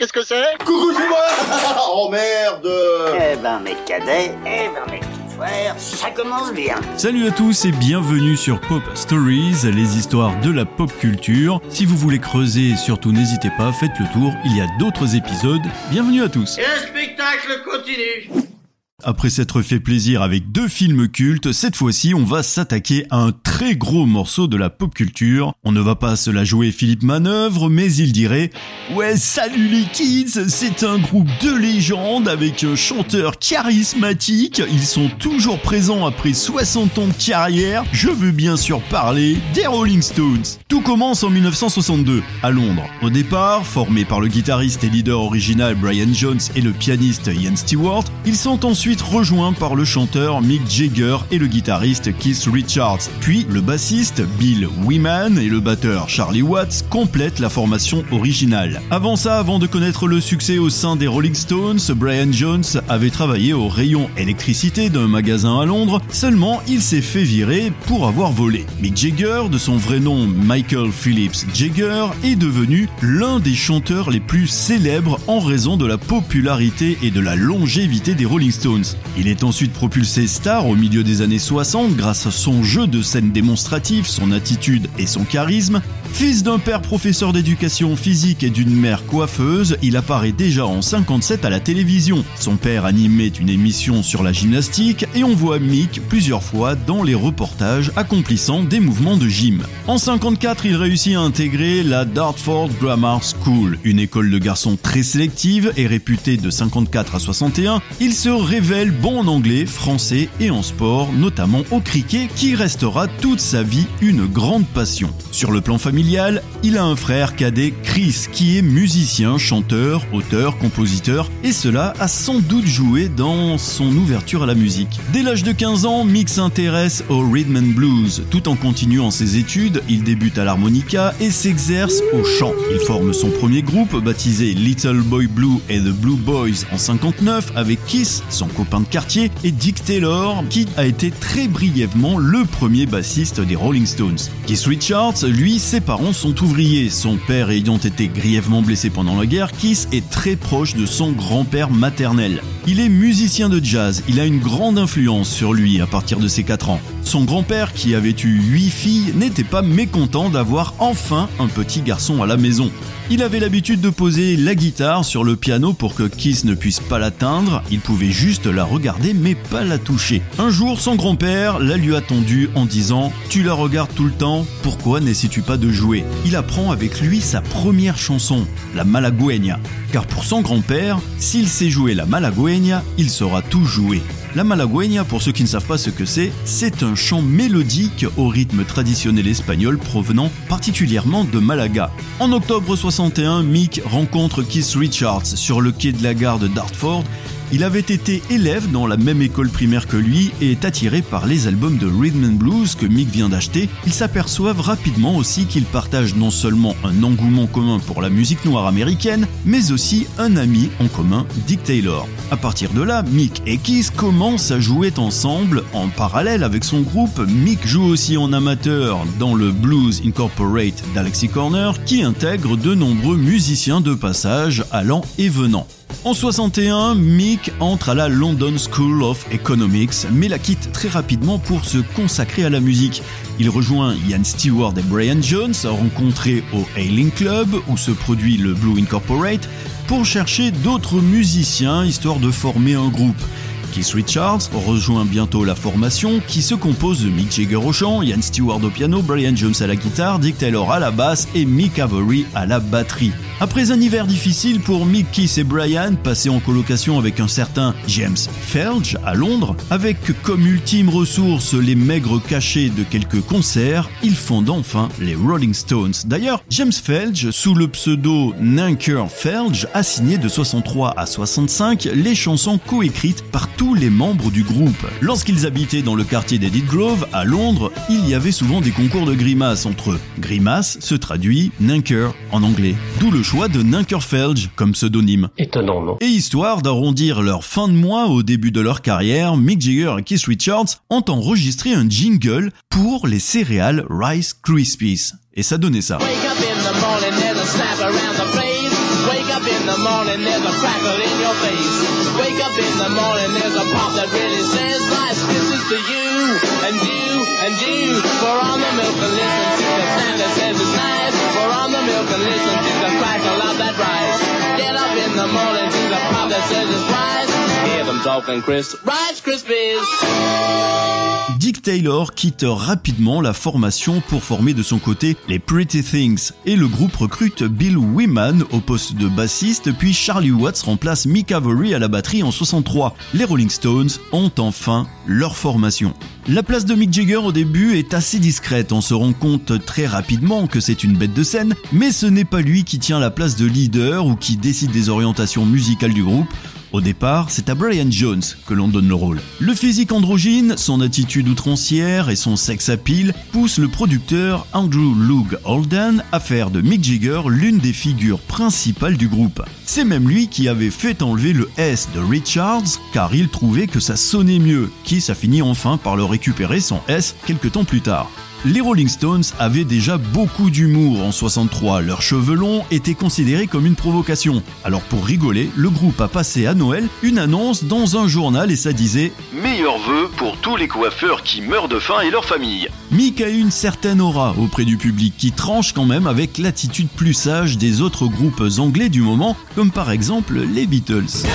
qu'est-ce que c'est Coucou, c'est moi Oh merde Eh ben mes cadets, eh ben mes petits frères, ça commence bien. Salut à tous et bienvenue sur Pop Stories, les histoires de la pop culture. Si vous voulez creuser, surtout n'hésitez pas, faites le tour, il y a d'autres épisodes. Bienvenue à tous. Et le spectacle continue. Après s'être fait plaisir avec deux films cultes, cette fois-ci on va s'attaquer à un très gros morceau de la pop culture. On ne va pas se la jouer Philippe Manœuvre, mais il dirait Ouais salut les kids, c'est un groupe de légende avec un chanteur charismatique, ils sont toujours présents après 60 ans de carrière, je veux bien sûr parler des Rolling Stones. Tout commence en 1962, à Londres. Au départ, formés par le guitariste et leader original Brian Jones et le pianiste Ian Stewart, ils sont ensuite rejoints par le chanteur Mick Jagger et le guitariste Keith Richards. Puis le bassiste Bill Wyman et le batteur Charlie Watts complètent la formation originale. Avant ça, avant de connaître le succès au sein des Rolling Stones, Brian Jones avait travaillé au rayon électricité d'un magasin à Londres, seulement il s'est fait virer pour avoir volé. Mick Jagger, de son vrai nom Michael Phillips Jagger, est devenu l'un des chanteurs les plus célèbres en raison de la popularité et de la longévité des Rolling Stones. Il est ensuite propulsé star au milieu des années 60 grâce à son jeu de scène démonstratif, son attitude et son charisme. Fils d'un père professeur d'éducation physique et d'une mère coiffeuse, il apparaît déjà en 57 à la télévision. Son père animait une émission sur la gymnastique et on voit Mick plusieurs fois dans les reportages accomplissant des mouvements de gym. En 54, il réussit à intégrer la Dartford Grammar School, une école de garçons très sélective et réputée de 54 à 61. Il se révèle bon en anglais, français et en sport, notamment au cricket, qui restera toute sa vie une grande passion. Sur le plan familial, il a un frère cadet, Chris, qui est musicien, chanteur, auteur, compositeur, et cela a sans doute joué dans son ouverture à la musique. Dès l'âge de 15 ans, Mick s'intéresse au rhythm and blues. Tout en continuant ses études, il débute à l'harmonica et s'exerce au chant. Il forme son premier groupe, baptisé Little Boy Blue et The Blue Boys en 59, avec Kiss, son copain de quartier, et Dick Taylor, qui a été très brièvement le premier bassiste des Rolling Stones. Keith Richards, lui, ses parents sont ouvriers. Son père ayant été grièvement blessé pendant la guerre, Keith est très proche de son grand-père maternel. Il est musicien de jazz, il a une grande influence sur lui à partir de ses 4 ans. Son grand-père, qui avait eu 8 filles, n'était pas mécontent d'avoir enfin un petit garçon à la maison. Il avait l'habitude de poser la guitare sur le piano pour que Kiss ne puisse pas l'atteindre, il pouvait juste la regarder mais pas la toucher. Un jour, son grand-père la lui a tendu en disant « Tu la regardes tout le temps, pourquoi n'essaies-tu pas de jouer ?» Il apprend avec lui sa première chanson, la Malagueña. Car pour son grand-père, s'il sait jouer la Malagueña, il saura tout jouer. La malagueña, pour ceux qui ne savent pas ce que c'est, c'est un chant mélodique au rythme traditionnel espagnol provenant particulièrement de Malaga. En octobre 61, Mick rencontre Keith Richards sur le quai de la gare de Dartford il avait été élève dans la même école primaire que lui et est attiré par les albums de Rhythm and Blues que Mick vient d'acheter. Ils s'aperçoivent rapidement aussi qu'ils partagent non seulement un engouement commun pour la musique noire américaine, mais aussi un ami en commun, Dick Taylor. À partir de là, Mick et Keith commencent à jouer ensemble en parallèle avec son groupe. Mick joue aussi en amateur dans le Blues Incorporate d'Alexi Corner qui intègre de nombreux musiciens de passage allant et venant. En 61, Mick entre à la London School of Economics, mais la quitte très rapidement pour se consacrer à la musique. Il rejoint Ian Stewart et Brian Jones, rencontrés au Ailing Club, où se produit le Blue Incorporate, pour chercher d'autres musiciens, histoire de former un groupe. Keith Richards rejoint bientôt la formation qui se compose de Mick Jagger au chant, Ian Stewart au piano, Brian Jones à la guitare, Dick Taylor à la basse et Mick Avery à la batterie. Après un hiver difficile pour Mick, et Brian, passé en colocation avec un certain James Felge à Londres, avec comme ultime ressource les maigres cachets de quelques concerts, ils fondent enfin les Rolling Stones. D'ailleurs, James Felge, sous le pseudo Nanker Felge, a signé de 63 à 65 les chansons coécrites par tous les membres du groupe. Lorsqu'ils habitaient dans le quartier d'Edith Grove, à Londres, il y avait souvent des concours de grimaces entre eux. Grimace se traduit Nanker en anglais. D'où le choix de Nankerfelge comme pseudonyme. Étonnant, non? Et histoire d'arrondir leur fin de mois au début de leur carrière, Mick Jagger et Keith Richards ont enregistré un jingle pour les céréales Rice Krispies. Et ça donnait ça. Wake up in the morning, the morning, there's a crackle in your face. Wake up in the morning, there's a pop that really says, Rice Krispies to you, and you, and you. Pour on the milk and listen to the sound that says it's nice. Pour on the milk and listen to the crackle of that rice. Get up in the morning to the pop that says it's rice. Dick Taylor quitte rapidement la formation pour former de son côté les Pretty Things et le groupe recrute Bill Wyman au poste de bassiste puis Charlie Watts remplace Mick Avery à la batterie en 63. Les Rolling Stones ont enfin leur formation. La place de Mick Jagger au début est assez discrète, on se rend compte très rapidement que c'est une bête de scène, mais ce n'est pas lui qui tient la place de leader ou qui décide des orientations musicales du groupe, au départ, c'est à Brian Jones que l'on donne le rôle. Le physique androgyne, son attitude outrancière et son sex appeal poussent le producteur Andrew Loog Holden à faire de Mick Jagger l'une des figures principales du groupe. C'est même lui qui avait fait enlever le S de Richards car il trouvait que ça sonnait mieux, qui a fini enfin par le récupérer son S quelques temps plus tard. Les Rolling Stones avaient déjà beaucoup d'humour en 63, leurs cheveux longs étaient considérés comme une provocation. Alors pour rigoler, le groupe a passé à Noël une annonce dans un journal et ça disait Meilleurs vœux pour tous les coiffeurs qui meurent de faim et leurs familles. Mick a une certaine aura auprès du public qui tranche quand même avec l'attitude plus sage des autres groupes anglais du moment, comme par exemple les Beatles.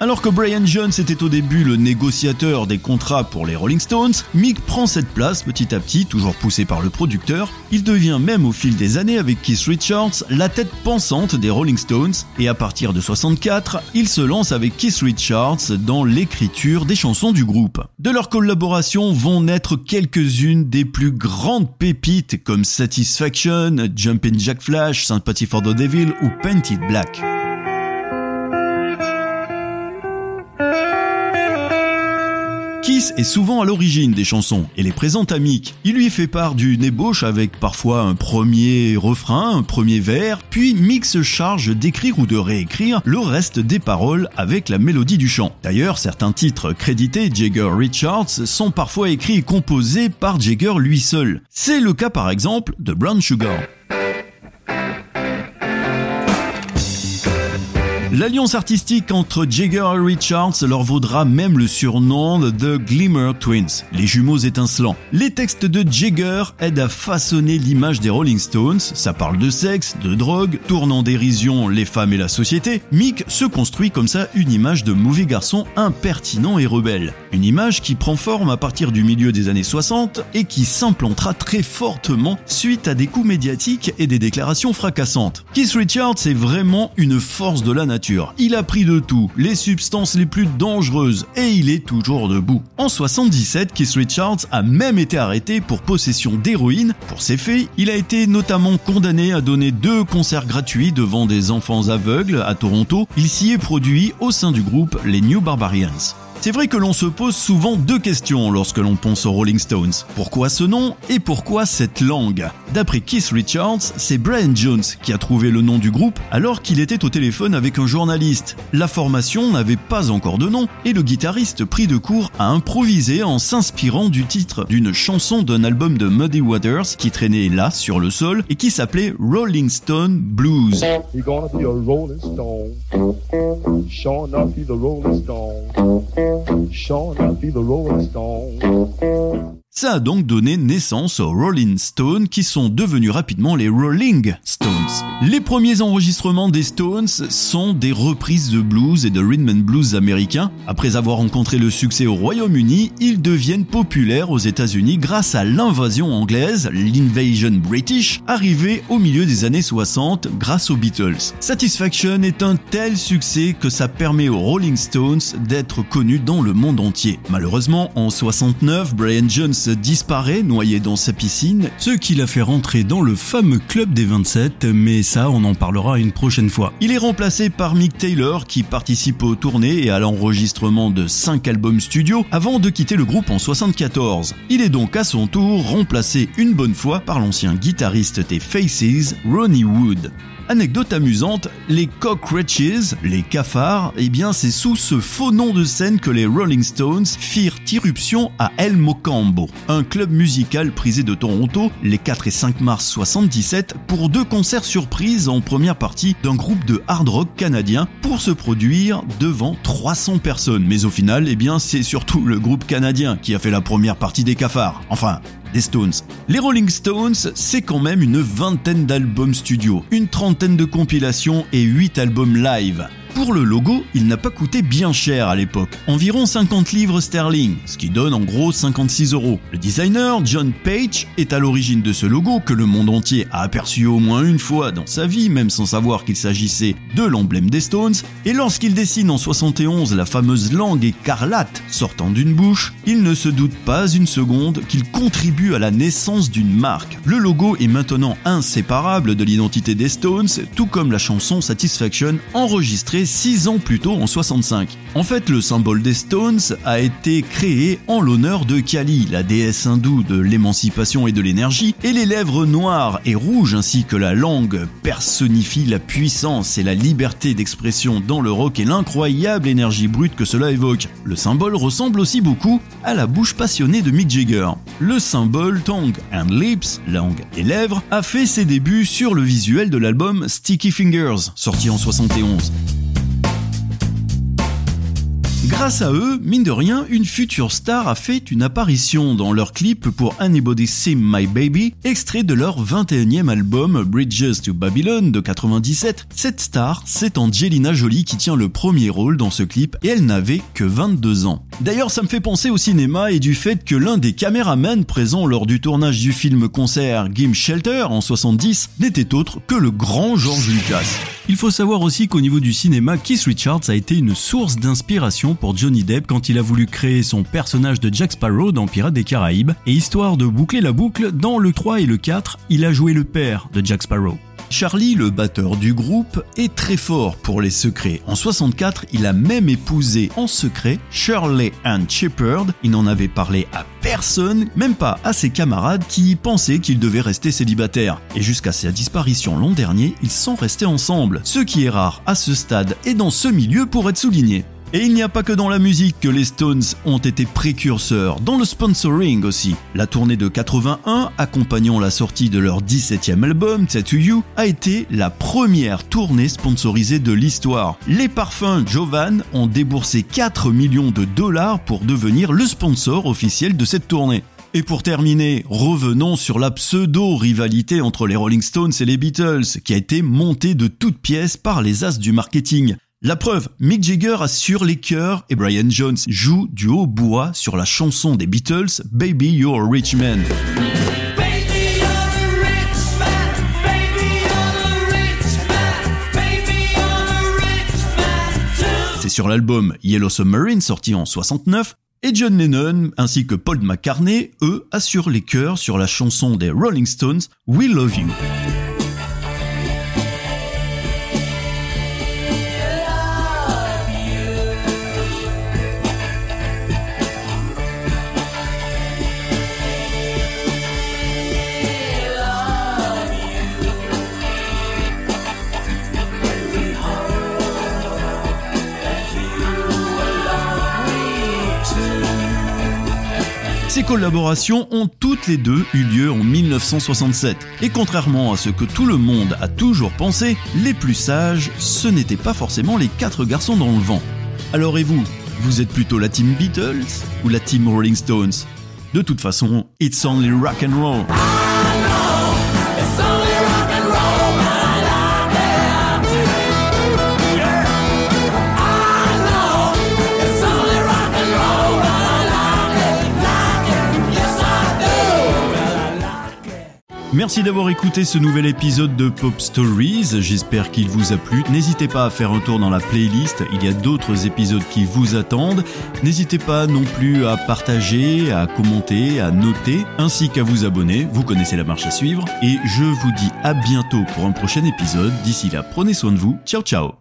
Alors que Brian Jones était au début le négociateur des contrats pour les Rolling Stones, Mick prend cette place petit à petit, toujours poussé par le producteur. Il devient même au fil des années avec Keith Richards la tête pensante des Rolling Stones et à partir de 64, il se lance avec Keith Richards dans l'écriture des chansons du groupe. De leur collaboration vont naître quelques-unes des plus grandes pépites comme Satisfaction, Jumpin' Jack Flash, Sympathy for the Devil ou Painted Black. Kiss est souvent à l'origine des chansons et les présente à Mick. Il lui fait part d'une ébauche avec parfois un premier refrain, un premier vers, puis Mick se charge d'écrire ou de réécrire le reste des paroles avec la mélodie du chant. D'ailleurs, certains titres crédités Jagger Richards sont parfois écrits et composés par Jagger lui seul. C'est le cas par exemple de Brown Sugar. L'alliance artistique entre Jagger et Richards leur vaudra même le surnom de The Glimmer Twins, les jumeaux étincelants. Les textes de Jagger aident à façonner l'image des Rolling Stones, ça parle de sexe, de drogue, tourne en dérision les femmes et la société. Mick se construit comme ça une image de mauvais garçon impertinent et rebelle. Une image qui prend forme à partir du milieu des années 60 et qui s'implantera très fortement suite à des coups médiatiques et des déclarations fracassantes. Keith Richards est vraiment une force de la nature il a pris de tout, les substances les plus dangereuses, et il est toujours debout. En 77, Keith Richards a même été arrêté pour possession d'héroïne. Pour ces faits, il a été notamment condamné à donner deux concerts gratuits devant des enfants aveugles à Toronto. Il s'y est produit au sein du groupe les New Barbarians. C'est vrai que l'on se pose souvent deux questions lorsque l'on pense aux Rolling Stones. Pourquoi ce nom et pourquoi cette langue? D'après Keith Richards, c'est Brian Jones qui a trouvé le nom du groupe alors qu'il était au téléphone avec un journaliste. La formation n'avait pas encore de nom et le guitariste pris de court à improviser en s'inspirant du titre d'une chanson d'un album de Muddy Waters qui traînait là sur le sol et qui s'appelait Rolling Stone Blues. Sure enough, be the Rolling stone. Ça a donc donné naissance aux Rolling Stones qui sont devenus rapidement les Rolling Stones. Les premiers enregistrements des Stones sont des reprises de blues et de rhythm and blues américains. Après avoir rencontré le succès au Royaume-Uni, ils deviennent populaires aux États-Unis grâce à l'invasion anglaise, l'invasion british, arrivée au milieu des années 60 grâce aux Beatles. Satisfaction est un tel succès que ça permet aux Rolling Stones d'être connus dans le monde entier. Malheureusement, en 69, Brian Disparaît noyé dans sa piscine, ce qui l'a fait rentrer dans le fameux club des 27, mais ça on en parlera une prochaine fois. Il est remplacé par Mick Taylor qui participe aux tournées et à l'enregistrement de 5 albums studio avant de quitter le groupe en 74. Il est donc à son tour remplacé une bonne fois par l'ancien guitariste des Faces, Ronnie Wood. Anecdote amusante, les Cockroaches, les cafards, eh bien c'est sous ce faux nom de scène que les Rolling Stones firent irruption à El Mocambo, un club musical prisé de Toronto les 4 et 5 mars 77 pour deux concerts surprises en première partie d'un groupe de hard rock canadien pour se produire devant 300 personnes. Mais au final, eh bien c'est surtout le groupe canadien qui a fait la première partie des cafards. Enfin, des Stones. Les Rolling Stones, c'est quand même une vingtaine d'albums studio, une trentaine de compilations et 8 albums live. Pour le logo, il n'a pas coûté bien cher à l'époque, environ 50 livres sterling, ce qui donne en gros 56 euros. Le designer John Page est à l'origine de ce logo que le monde entier a aperçu au moins une fois dans sa vie, même sans savoir qu'il s'agissait de l'emblème des Stones, et lorsqu'il dessine en 71 la fameuse langue écarlate sortant d'une bouche, il ne se doute pas une seconde qu'il contribue à la naissance d'une marque. Le logo est maintenant inséparable de l'identité des Stones, tout comme la chanson Satisfaction enregistrée 6 ans plus tôt en 65. En fait, le symbole des Stones a été créé en l'honneur de Kali, la déesse hindoue de l'émancipation et de l'énergie, et les lèvres noires et rouges ainsi que la langue personnifient la puissance et la liberté d'expression dans le rock et l'incroyable énergie brute que cela évoque. Le symbole ressemble aussi beaucoup à la bouche passionnée de Mick Jagger. Le symbole Tongue and Lips, langue et lèvres, a fait ses débuts sur le visuel de l'album Sticky Fingers, sorti en 71. Grâce à eux, mine de rien, une future star a fait une apparition dans leur clip pour Anybody See My Baby, extrait de leur 21e album Bridges to Babylon de 97. Cette star, c'est Angelina Jolie qui tient le premier rôle dans ce clip et elle n'avait que 22 ans. D'ailleurs, ça me fait penser au cinéma et du fait que l'un des caméramans présents lors du tournage du film concert Game Shelter en 70 n'était autre que le grand George Lucas. Il faut savoir aussi qu'au niveau du cinéma, Keith Richards a été une source d'inspiration pour Johnny Depp quand il a voulu créer son personnage de Jack Sparrow dans Pirates des Caraïbes, et histoire de boucler la boucle, dans le 3 et le 4, il a joué le père de Jack Sparrow. Charlie, le batteur du groupe, est très fort pour les secrets. En 64, il a même épousé en secret Shirley Ann Shepherd. Il n'en avait parlé à personne, même pas à ses camarades qui pensaient qu'il devait rester célibataire. Et jusqu'à sa disparition l'an dernier, ils sont restés ensemble, ce qui est rare à ce stade et dans ce milieu pour être souligné. Et il n'y a pas que dans la musique que les Stones ont été précurseurs, dans le sponsoring aussi. La tournée de 81, accompagnant la sortie de leur 17e album, Tattoo You, a été la première tournée sponsorisée de l'histoire. Les parfums Jovan ont déboursé 4 millions de dollars pour devenir le sponsor officiel de cette tournée. Et pour terminer, revenons sur la pseudo-rivalité entre les Rolling Stones et les Beatles, qui a été montée de toutes pièces par les as du marketing. La preuve, Mick Jagger assure les chœurs et Brian Jones joue du hautbois sur la chanson des Beatles Baby You're a Rich Man. C'est sur l'album Yellow Submarine sorti en 69 et John Lennon ainsi que Paul McCartney, eux, assurent les chœurs sur la chanson des Rolling Stones We Love You. Ces collaborations ont toutes les deux eu lieu en 1967. Et contrairement à ce que tout le monde a toujours pensé, les plus sages, ce n'étaient pas forcément les quatre garçons dans le vent. Alors et vous? Vous êtes plutôt la team Beatles ou la team Rolling Stones? De toute façon, it's only rock and roll. Merci d'avoir écouté ce nouvel épisode de Pop Stories, j'espère qu'il vous a plu. N'hésitez pas à faire un tour dans la playlist, il y a d'autres épisodes qui vous attendent. N'hésitez pas non plus à partager, à commenter, à noter, ainsi qu'à vous abonner, vous connaissez la marche à suivre. Et je vous dis à bientôt pour un prochain épisode, d'ici là prenez soin de vous, ciao ciao